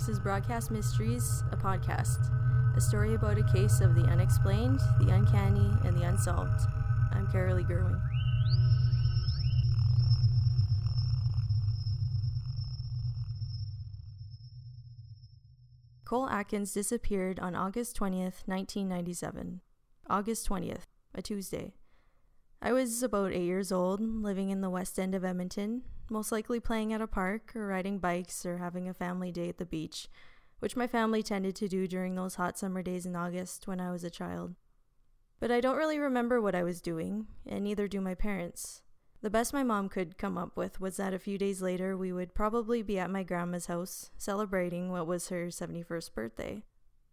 This is Broadcast Mysteries, a podcast. A story about a case of the unexplained, the uncanny, and the unsolved. I'm Carolee Gerwing. Cole Atkins disappeared on August 20th, 1997. August 20th, a Tuesday. I was about eight years old, living in the west end of Edmonton, most likely playing at a park or riding bikes or having a family day at the beach, which my family tended to do during those hot summer days in August when I was a child. But I don't really remember what I was doing, and neither do my parents. The best my mom could come up with was that a few days later we would probably be at my grandma's house celebrating what was her 71st birthday.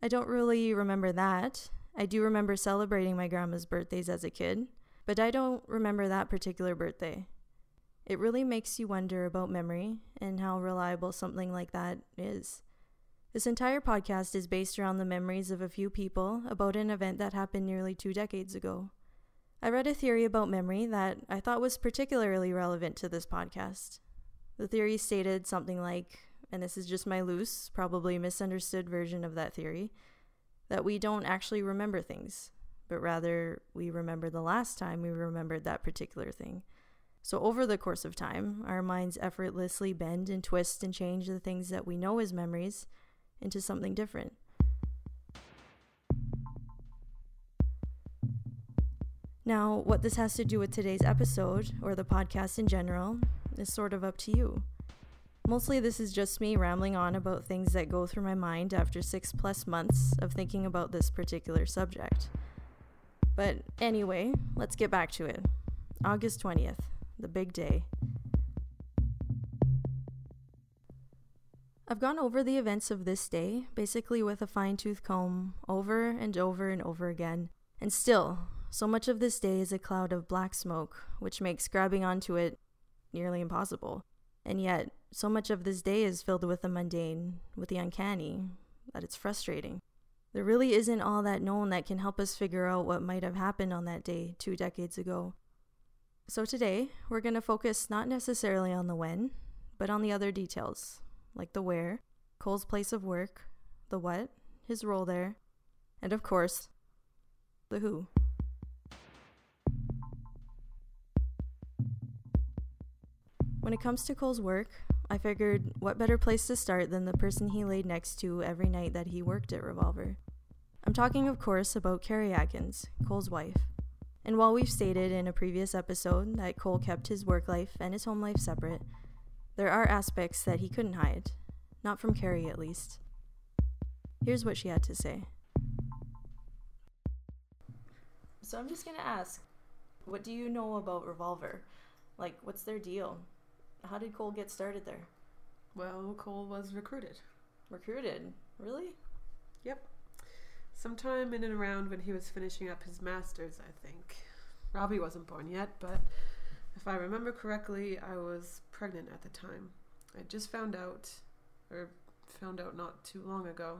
I don't really remember that. I do remember celebrating my grandma's birthdays as a kid, but I don't remember that particular birthday. It really makes you wonder about memory and how reliable something like that is. This entire podcast is based around the memories of a few people about an event that happened nearly two decades ago. I read a theory about memory that I thought was particularly relevant to this podcast. The theory stated something like, and this is just my loose, probably misunderstood version of that theory, that we don't actually remember things, but rather we remember the last time we remembered that particular thing. So, over the course of time, our minds effortlessly bend and twist and change the things that we know as memories into something different. Now, what this has to do with today's episode, or the podcast in general, is sort of up to you. Mostly, this is just me rambling on about things that go through my mind after six plus months of thinking about this particular subject. But anyway, let's get back to it. August 20th, the big day. I've gone over the events of this day, basically with a fine tooth comb, over and over and over again, and still, so much of this day is a cloud of black smoke, which makes grabbing onto it nearly impossible. And yet, so much of this day is filled with the mundane, with the uncanny, that it's frustrating. There really isn't all that known that can help us figure out what might have happened on that day two decades ago. So today, we're going to focus not necessarily on the when, but on the other details, like the where, Cole's place of work, the what, his role there, and of course, the who. When it comes to Cole's work, I figured what better place to start than the person he laid next to every night that he worked at Revolver. I'm talking, of course, about Carrie Atkins, Cole's wife. And while we've stated in a previous episode that Cole kept his work life and his home life separate, there are aspects that he couldn't hide. Not from Carrie, at least. Here's what she had to say. So I'm just gonna ask, what do you know about Revolver? Like, what's their deal? How did Cole get started there? Well, Cole was recruited. Recruited? Really? Yep. Sometime in and around when he was finishing up his master's, I think. Robbie wasn't born yet, but if I remember correctly, I was pregnant at the time. I just found out, or found out not too long ago.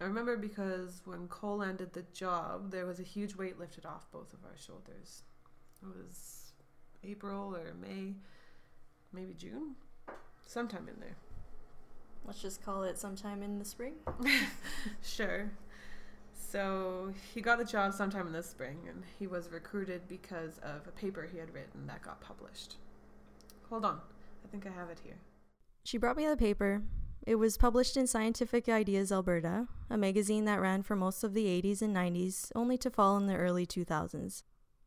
I remember because when Cole landed the job, there was a huge weight lifted off both of our shoulders. It was April or May maybe June, sometime in there. Let's just call it sometime in the spring. sure. So he got the job sometime in the spring, and he was recruited because of a paper he had written that got published. Hold on, I think I have it here. She brought me the paper. It was published in Scientific Ideas Alberta, a magazine that ran for most of the 80s and 90s, only to fall in the early 2000s.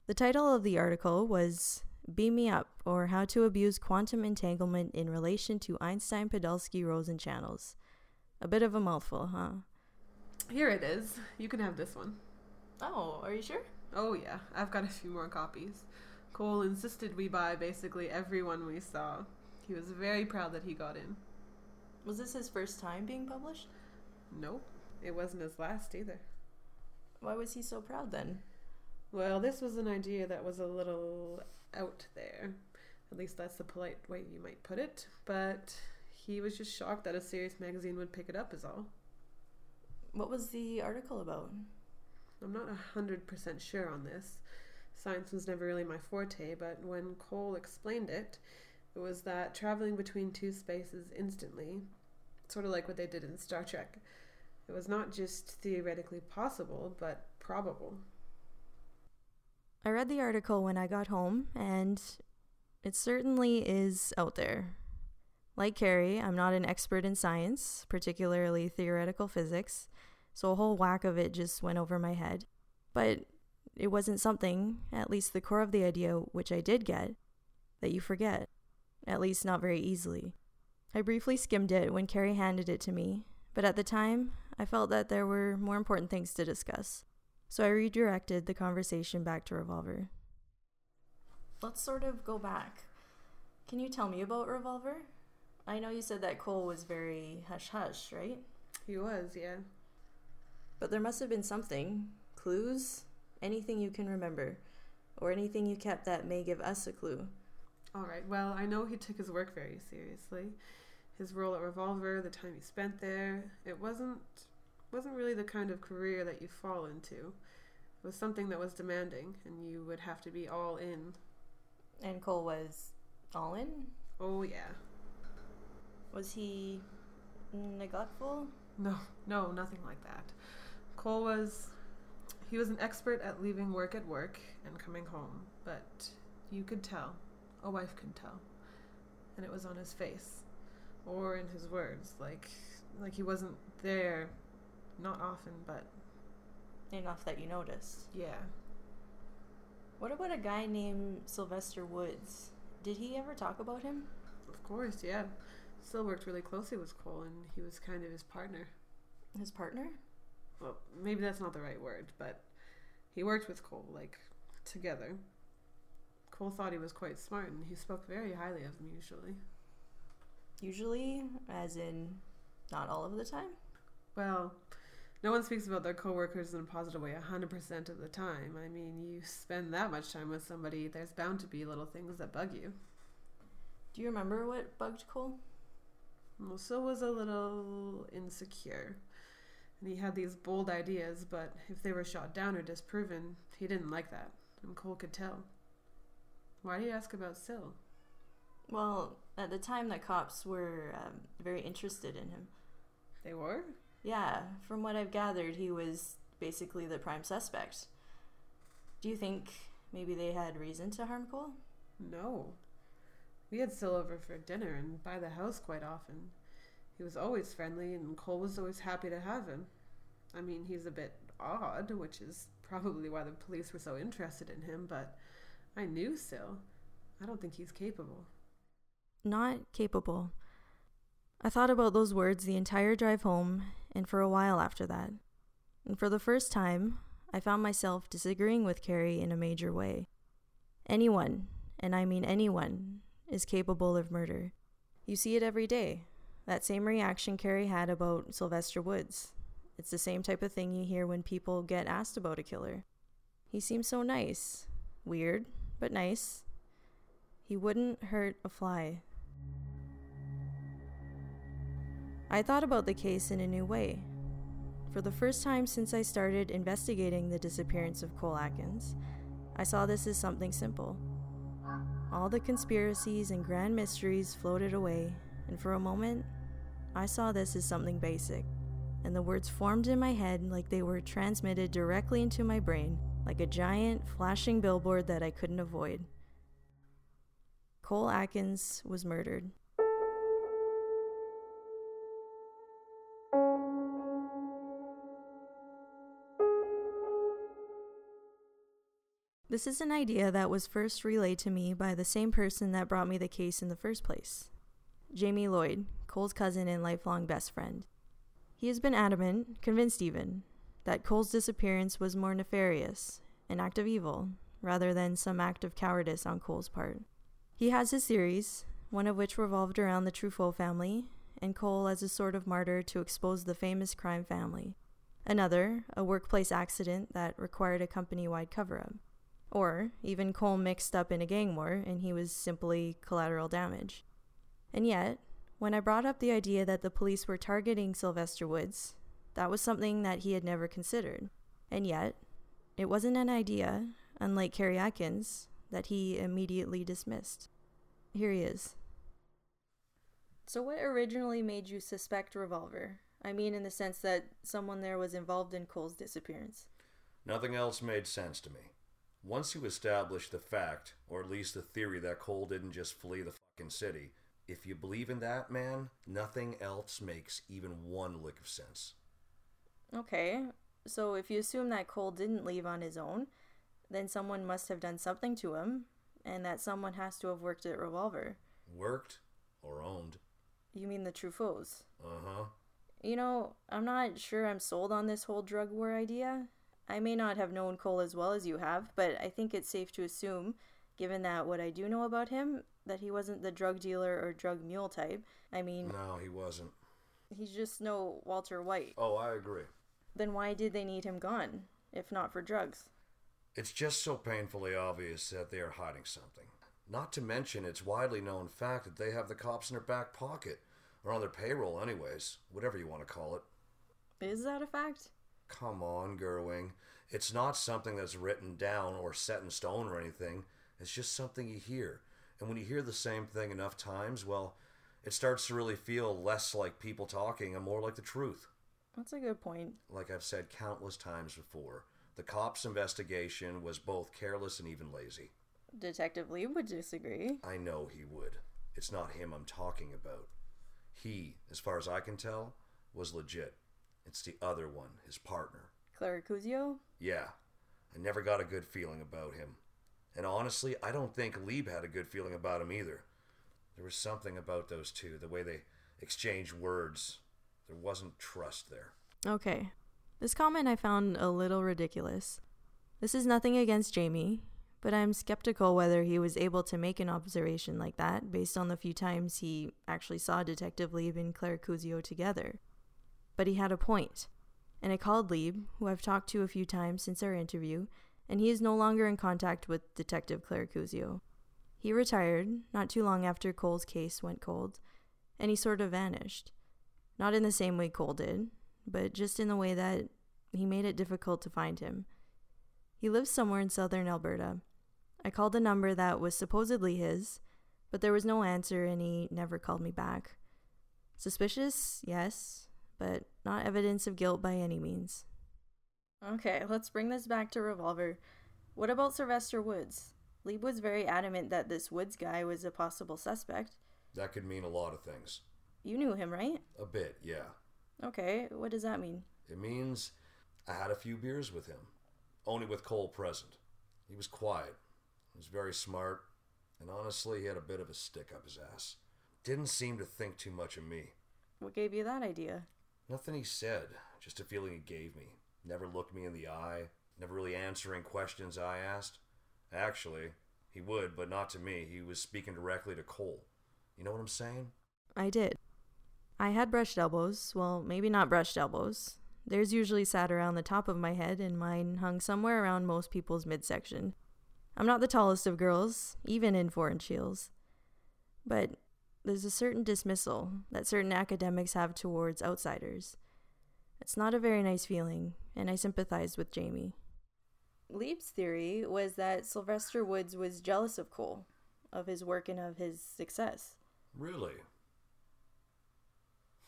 The title of the article was Beam Me Up, or How to Abuse Quantum Entanglement in Relation to Einstein Podolsky Rosen Channels. A bit of a mouthful, huh? Here it is. You can have this one. Oh, are you sure? Oh, yeah. I've got a few more copies. Cole insisted we buy basically every one we saw. He was very proud that he got in. Was this his first time being published? Nope. It wasn't his last either. Why was he so proud then? Well, this was an idea that was a little out there. At least that's the polite way you might put it. But he was just shocked that a serious magazine would pick it up, is all. What was the article about? I'm not a 100% sure on this. Science was never really my forte, but when Cole explained it, it was that traveling between two spaces instantly, sort of like what they did in Star Trek. It was not just theoretically possible, but probable. I read the article when I got home, and it certainly is out there. Like Carrie, I'm not an expert in science, particularly theoretical physics, so a whole whack of it just went over my head. But it wasn't something, at least the core of the idea, which I did get, that you forget, at least not very easily. I briefly skimmed it when Carrie handed it to me, but at the time, I felt that there were more important things to discuss, so I redirected the conversation back to Revolver. Let's sort of go back. Can you tell me about Revolver? I know you said that Cole was very hush hush, right? He was, yeah. But there must have been something. Clues? Anything you can remember. Or anything you kept that may give us a clue. All right. Well, I know he took his work very seriously. His role at Revolver, the time he spent there, it wasn't wasn't really the kind of career that you fall into. It was something that was demanding, and you would have to be all in. And Cole was all in? Oh yeah. Was he neglectful? No, no, nothing like that. Cole was he was an expert at leaving work at work and coming home, but you could tell, a wife could tell. And it was on his face or in his words, like like he wasn't there not often, but enough that you noticed. Yeah. What about a guy named Sylvester Woods? Did he ever talk about him? Of course, yeah. Sil worked really closely with Cole, and he was kind of his partner. His partner? Well, maybe that's not the right word, but he worked with Cole, like, together. Cole thought he was quite smart, and he spoke very highly of him usually. Usually, as in not all of the time? Well, no one speaks about their coworkers in a positive way 100% of the time. I mean, you spend that much time with somebody, there's bound to be little things that bug you. Do you remember what bugged Cole? Sil was a little insecure. And he had these bold ideas, but if they were shot down or disproven, he didn't like that. And Cole could tell. Why do you ask about Sil? Well, at the time, the cops were um, very interested in him. They were? Yeah, from what I've gathered, he was basically the prime suspect. Do you think maybe they had reason to harm Cole? No. We had Sil over for dinner and by the house quite often. He was always friendly, and Cole was always happy to have him. I mean, he's a bit odd, which is probably why the police were so interested in him, but I knew Sil. I don't think he's capable. Not capable. I thought about those words the entire drive home and for a while after that. And for the first time, I found myself disagreeing with Carrie in a major way. Anyone, and I mean anyone, is capable of murder. You see it every day. That same reaction Carrie had about Sylvester Woods. It's the same type of thing you hear when people get asked about a killer. He seems so nice. Weird, but nice. He wouldn't hurt a fly. I thought about the case in a new way. For the first time since I started investigating the disappearance of Cole Atkins, I saw this as something simple. All the conspiracies and grand mysteries floated away, and for a moment, I saw this as something basic, and the words formed in my head like they were transmitted directly into my brain, like a giant, flashing billboard that I couldn't avoid. Cole Atkins was murdered. This is an idea that was first relayed to me by the same person that brought me the case in the first place Jamie Lloyd, Cole's cousin and lifelong best friend. He has been adamant, convinced even, that Cole's disappearance was more nefarious, an act of evil, rather than some act of cowardice on Cole's part. He has his theories, one of which revolved around the Truffaut family, and Cole as a sort of martyr to expose the famous crime family. Another, a workplace accident that required a company wide cover up. Or even Cole mixed up in a gang war and he was simply collateral damage. And yet, when I brought up the idea that the police were targeting Sylvester Woods, that was something that he had never considered. And yet, it wasn't an idea, unlike Carrie Atkins, that he immediately dismissed. Here he is. So, what originally made you suspect Revolver? I mean, in the sense that someone there was involved in Cole's disappearance. Nothing else made sense to me. Once you establish the fact, or at least the theory that Cole didn't just flee the fucking city, if you believe in that, man, nothing else makes even one lick of sense. Okay, so if you assume that Cole didn't leave on his own, then someone must have done something to him, and that someone has to have worked at Revolver. Worked or owned. You mean the Truffauts? Uh huh. You know, I'm not sure I'm sold on this whole drug war idea. I may not have known Cole as well as you have, but I think it's safe to assume, given that what I do know about him, that he wasn't the drug dealer or drug mule type. I mean, No, he wasn't. he's just no Walter White. Oh, I agree. Then why did they need him gone, if not for drugs? It's just so painfully obvious that they are hiding something. Not to mention, it's widely known fact that they have the cops in their back pocket, or on their payroll, anyways, whatever you want to call it. Is that a fact? Come on, Gerwing. It's not something that's written down or set in stone or anything. It's just something you hear. And when you hear the same thing enough times, well, it starts to really feel less like people talking and more like the truth. That's a good point. Like I've said countless times before, the cops' investigation was both careless and even lazy. Detective Lieb would disagree. I know he would. It's not him I'm talking about. He, as far as I can tell, was legit. It's the other one, his partner. Clara Cuzio? Yeah, I never got a good feeling about him. And honestly, I don't think Lieb had a good feeling about him either. There was something about those two, the way they exchanged words. There wasn't trust there. Okay. This comment I found a little ridiculous. This is nothing against Jamie, but I'm skeptical whether he was able to make an observation like that based on the few times he actually saw Detective Lieb and Claire Cuzio together. But he had a point, and I called Lieb, who I've talked to a few times since our interview, and he is no longer in contact with Detective Claire Cuzio. He retired not too long after Cole's case went cold, and he sort of vanished. Not in the same way Cole did, but just in the way that he made it difficult to find him. He lives somewhere in southern Alberta. I called a number that was supposedly his, but there was no answer and he never called me back. Suspicious, yes, but not evidence of guilt by any means. Okay, let's bring this back to Revolver. What about Sylvester Woods? Lieb was very adamant that this Woods guy was a possible suspect. That could mean a lot of things. You knew him, right? A bit, yeah. Okay, what does that mean? It means I had a few beers with him, only with Cole present. He was quiet, he was very smart, and honestly, he had a bit of a stick up his ass. Didn't seem to think too much of me. What gave you that idea? Nothing he said, just a feeling he gave me. Never looked me in the eye, never really answering questions I asked. Actually, he would, but not to me. He was speaking directly to Cole. You know what I'm saying? I did. I had brushed elbows. Well, maybe not brushed elbows. Theirs usually sat around the top of my head, and mine hung somewhere around most people's midsection. I'm not the tallest of girls, even in four inch heels. But there's a certain dismissal that certain academics have towards outsiders. It's not a very nice feeling, and I sympathized with Jamie. Lieb's theory was that Sylvester Woods was jealous of Cole, of his work and of his success. Really?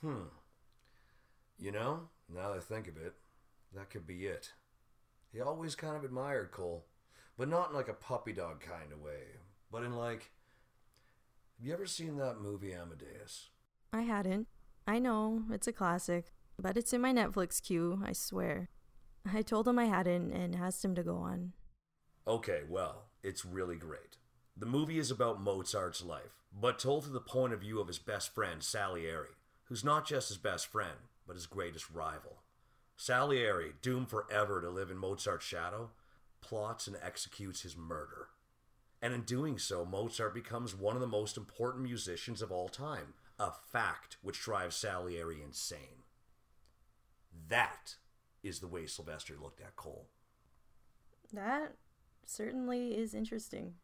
Hmm. You know, now that I think of it, that could be it. He always kind of admired Cole, but not in like a puppy dog kind of way, but in like. Have you ever seen that movie Amadeus? I hadn't. I know, it's a classic, but it's in my Netflix queue, I swear. I told him I hadn't and asked him to go on. Okay, well, it's really great. The movie is about Mozart's life, but told through the point of view of his best friend, Salieri, who's not just his best friend, but his greatest rival. Salieri, doomed forever to live in Mozart's shadow, plots and executes his murder. And in doing so, Mozart becomes one of the most important musicians of all time, a fact which drives Salieri insane. That is the way Sylvester looked at Cole. That certainly is interesting.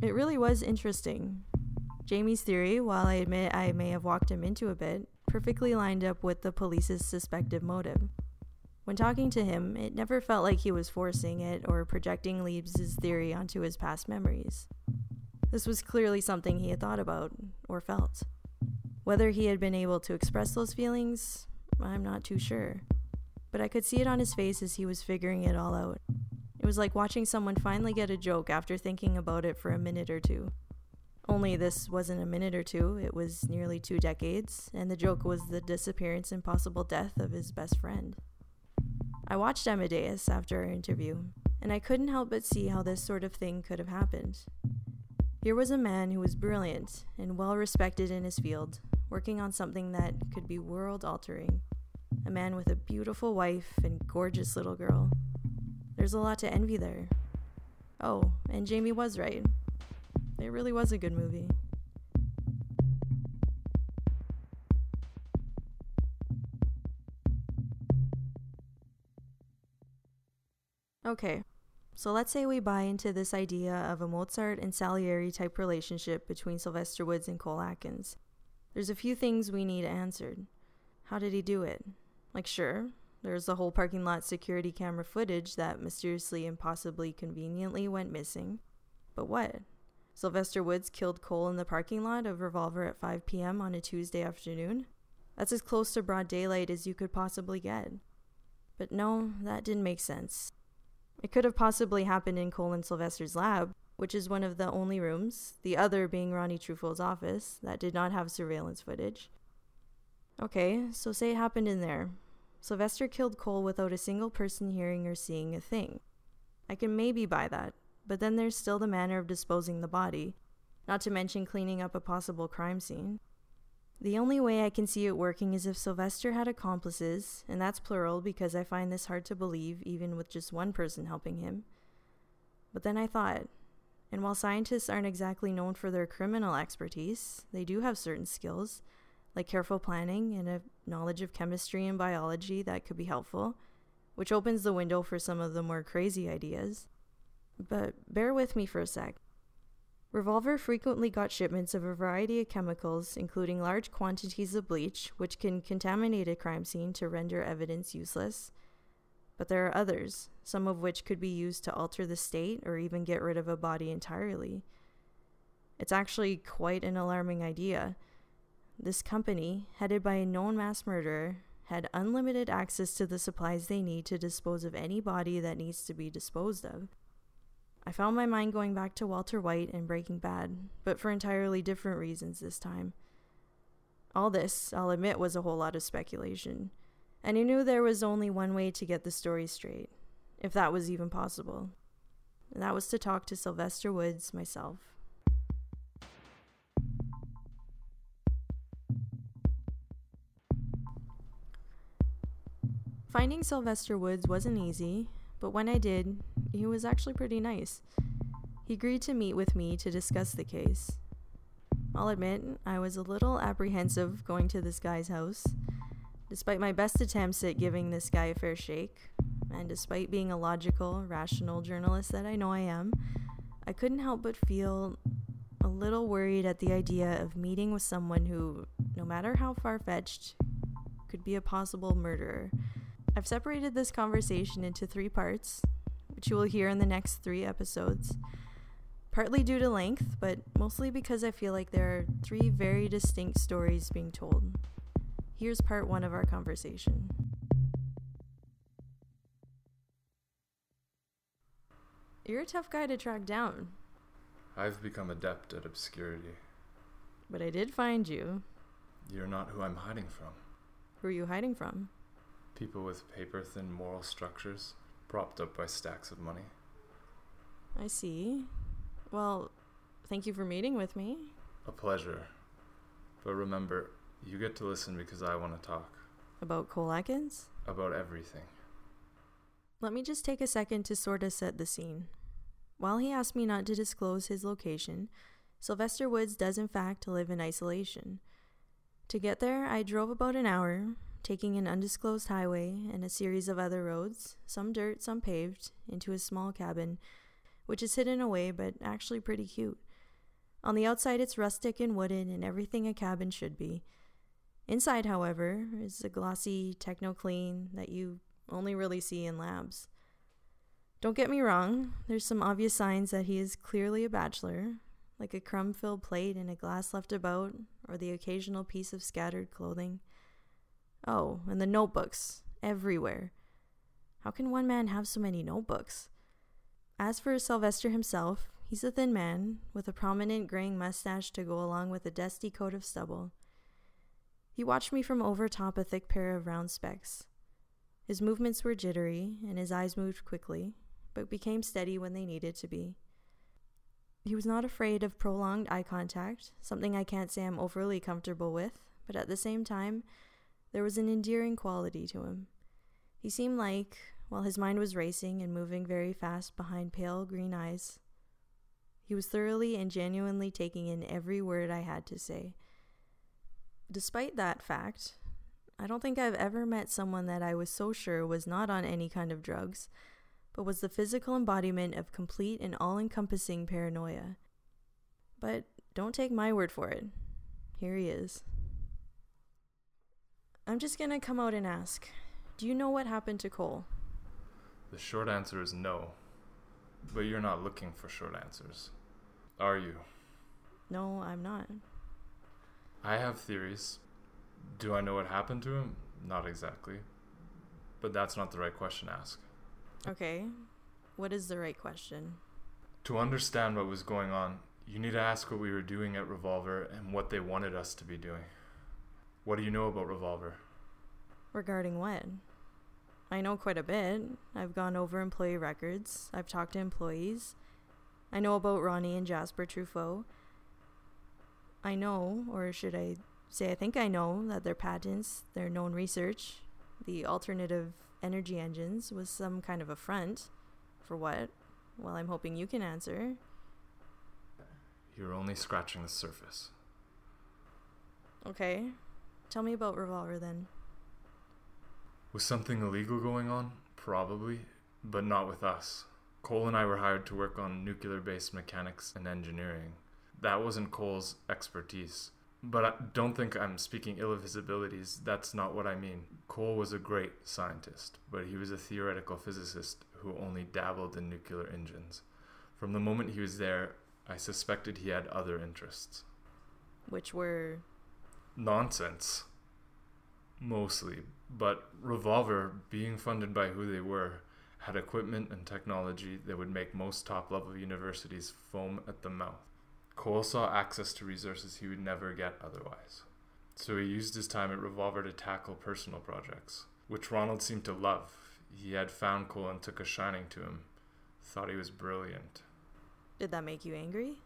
It really was interesting. Jamie's theory, while I admit I may have walked him into a bit, perfectly lined up with the police's suspected motive. When talking to him, it never felt like he was forcing it or projecting Lieb's theory onto his past memories. This was clearly something he had thought about or felt. Whether he had been able to express those feelings, I'm not too sure. But I could see it on his face as he was figuring it all out. It was like watching someone finally get a joke after thinking about it for a minute or two. Only this wasn't a minute or two, it was nearly two decades, and the joke was the disappearance and possible death of his best friend. I watched Amadeus after our interview, and I couldn't help but see how this sort of thing could have happened. Here was a man who was brilliant and well respected in his field, working on something that could be world altering. A man with a beautiful wife and gorgeous little girl. There's a lot to envy there. Oh, and Jamie was right. It really was a good movie. Okay, so let's say we buy into this idea of a Mozart and Salieri type relationship between Sylvester Woods and Cole Atkins. There's a few things we need answered. How did he do it? Like, sure, there's the whole parking lot security camera footage that mysteriously and possibly conveniently went missing. But what? Sylvester Woods killed Cole in the parking lot of Revolver at 5 p.m. on a Tuesday afternoon? That's as close to broad daylight as you could possibly get. But no, that didn't make sense. It could have possibly happened in Cole and Sylvester's lab, which is one of the only rooms, the other being Ronnie Truffaut's office, that did not have surveillance footage. Okay, so say it happened in there. Sylvester killed Cole without a single person hearing or seeing a thing. I can maybe buy that, but then there's still the manner of disposing the body, not to mention cleaning up a possible crime scene. The only way I can see it working is if Sylvester had accomplices, and that's plural because I find this hard to believe even with just one person helping him. But then I thought, and while scientists aren't exactly known for their criminal expertise, they do have certain skills, like careful planning and a knowledge of chemistry and biology that could be helpful, which opens the window for some of the more crazy ideas. But bear with me for a sec. Revolver frequently got shipments of a variety of chemicals, including large quantities of bleach, which can contaminate a crime scene to render evidence useless. But there are others, some of which could be used to alter the state or even get rid of a body entirely. It's actually quite an alarming idea. This company, headed by a known mass murderer, had unlimited access to the supplies they need to dispose of any body that needs to be disposed of. I found my mind going back to Walter White and Breaking Bad, but for entirely different reasons this time. All this, I'll admit, was a whole lot of speculation, and I knew there was only one way to get the story straight, if that was even possible. And that was to talk to Sylvester Woods myself. Finding Sylvester Woods wasn't easy, but when I did, he was actually pretty nice. He agreed to meet with me to discuss the case. I'll admit, I was a little apprehensive going to this guy's house. Despite my best attempts at giving this guy a fair shake, and despite being a logical, rational journalist that I know I am, I couldn't help but feel a little worried at the idea of meeting with someone who, no matter how far fetched, could be a possible murderer. I've separated this conversation into three parts, which you will hear in the next three episodes. Partly due to length, but mostly because I feel like there are three very distinct stories being told. Here's part one of our conversation. You're a tough guy to track down, I've become adept at obscurity. but I did find you. You're not who I'm hiding from. Who are you hiding from? People with paper thin moral structures, propped up by stacks of money. I see. Well, thank you for meeting with me. A pleasure. But remember, you get to listen because I want to talk About Cole Atkins? about everything. Let me just take a second to sort of set the scene. While he asked me not to disclose his location, Sylvester Woods does in fact live in isolation. To get there, I drove about an hour, taking an undisclosed highway and a series of other roads, some dirt, some paved, into a small cabin, which is hidden away but actually pretty cute. On the outside, it's rustic and wooden and everything a cabin should be. Inside, however, is a glossy techno clean that you only really see in labs. Don't get me wrong, there's some obvious signs that he is clearly a bachelor, like a crumb filled plate and a glass left about, or the occasional piece of scattered clothing. Oh, and the notebooks, everywhere. How can one man have so many notebooks? As for Sylvester himself, he's a thin man, with a prominent graying mustache to go along with a dusty coat of stubble. He watched me from over top a thick pair of round specs. His movements were jittery, and his eyes moved quickly, but became steady when they needed to be. He was not afraid of prolonged eye contact, something I can't say I'm overly comfortable with, but at the same time, there was an endearing quality to him. He seemed like, while his mind was racing and moving very fast behind pale green eyes, he was thoroughly and genuinely taking in every word I had to say. Despite that fact, I don't think I've ever met someone that I was so sure was not on any kind of drugs but was the physical embodiment of complete and all encompassing paranoia. But don't take my word for it. Here he is. I'm just gonna come out and ask Do you know what happened to Cole? The short answer is no. But you're not looking for short answers. Are you? No, I'm not. I have theories. Do I know what happened to him? Not exactly. But that's not the right question to ask. Okay. What is the right question? To understand what was going on, you need to ask what we were doing at Revolver and what they wanted us to be doing. What do you know about Revolver? Regarding what? I know quite a bit. I've gone over employee records. I've talked to employees. I know about Ronnie and Jasper Truffaut. I know, or should I say, I think I know, that their patents, their known research, the alternative energy engines was some kind of a front. For what? Well, I'm hoping you can answer. You're only scratching the surface. Okay. Tell me about Revolver then. Was something illegal going on? Probably, but not with us. Cole and I were hired to work on nuclear based mechanics and engineering. That wasn't Cole's expertise. But I don't think I'm speaking ill of his abilities. That's not what I mean. Cole was a great scientist, but he was a theoretical physicist who only dabbled in nuclear engines. From the moment he was there, I suspected he had other interests. Which were. Nonsense. Mostly. But Revolver, being funded by who they were, had equipment and technology that would make most top level universities foam at the mouth. Cole saw access to resources he would never get otherwise. So he used his time at Revolver to tackle personal projects, which Ronald seemed to love. He had found Cole and took a shining to him. Thought he was brilliant. Did that make you angry?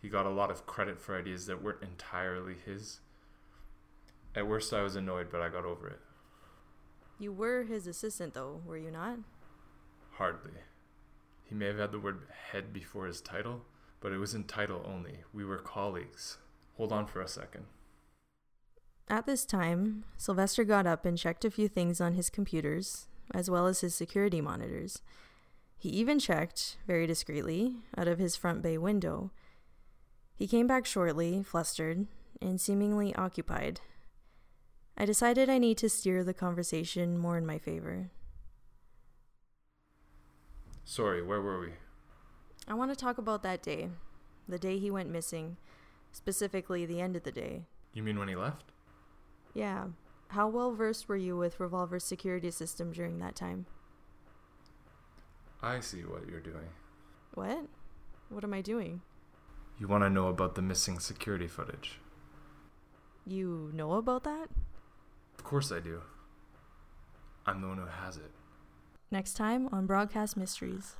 He got a lot of credit for ideas that weren't entirely his. At worst, I was annoyed, but I got over it. You were his assistant, though, were you not? Hardly. He may have had the word head before his title, but it was in title only. We were colleagues. Hold on for a second. At this time, Sylvester got up and checked a few things on his computers, as well as his security monitors. He even checked, very discreetly, out of his front bay window. He came back shortly, flustered, and seemingly occupied. I decided I need to steer the conversation more in my favor. Sorry, where were we? I want to talk about that day, the day he went missing, specifically the end of the day. You mean when he left? Yeah. How well versed were you with Revolver's security system during that time? I see what you're doing. What? What am I doing? You want to know about the missing security footage? You know about that? Of course I do. I'm the one who has it. Next time on Broadcast Mysteries.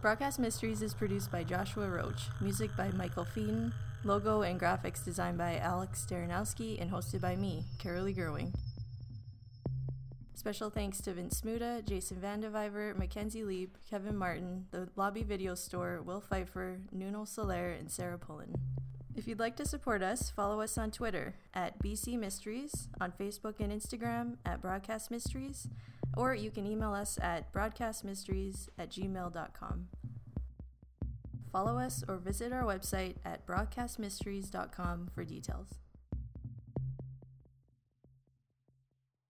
Broadcast Mysteries is produced by Joshua Roach, music by Michael Featon, logo and graphics designed by Alex Staranowski, and hosted by me, Carolee Gerwing. Special thanks to Vince Smuda, Jason Vandeviver, Mackenzie Lieb, Kevin Martin, the Lobby Video Store, Will Pfeiffer, Nuno Soler, and Sarah Pullen. If you'd like to support us, follow us on Twitter at BC Mysteries, on Facebook and Instagram at Broadcast Mysteries, or you can email us at broadcastmysteries at gmail.com. Follow us or visit our website at broadcastmysteries.com for details.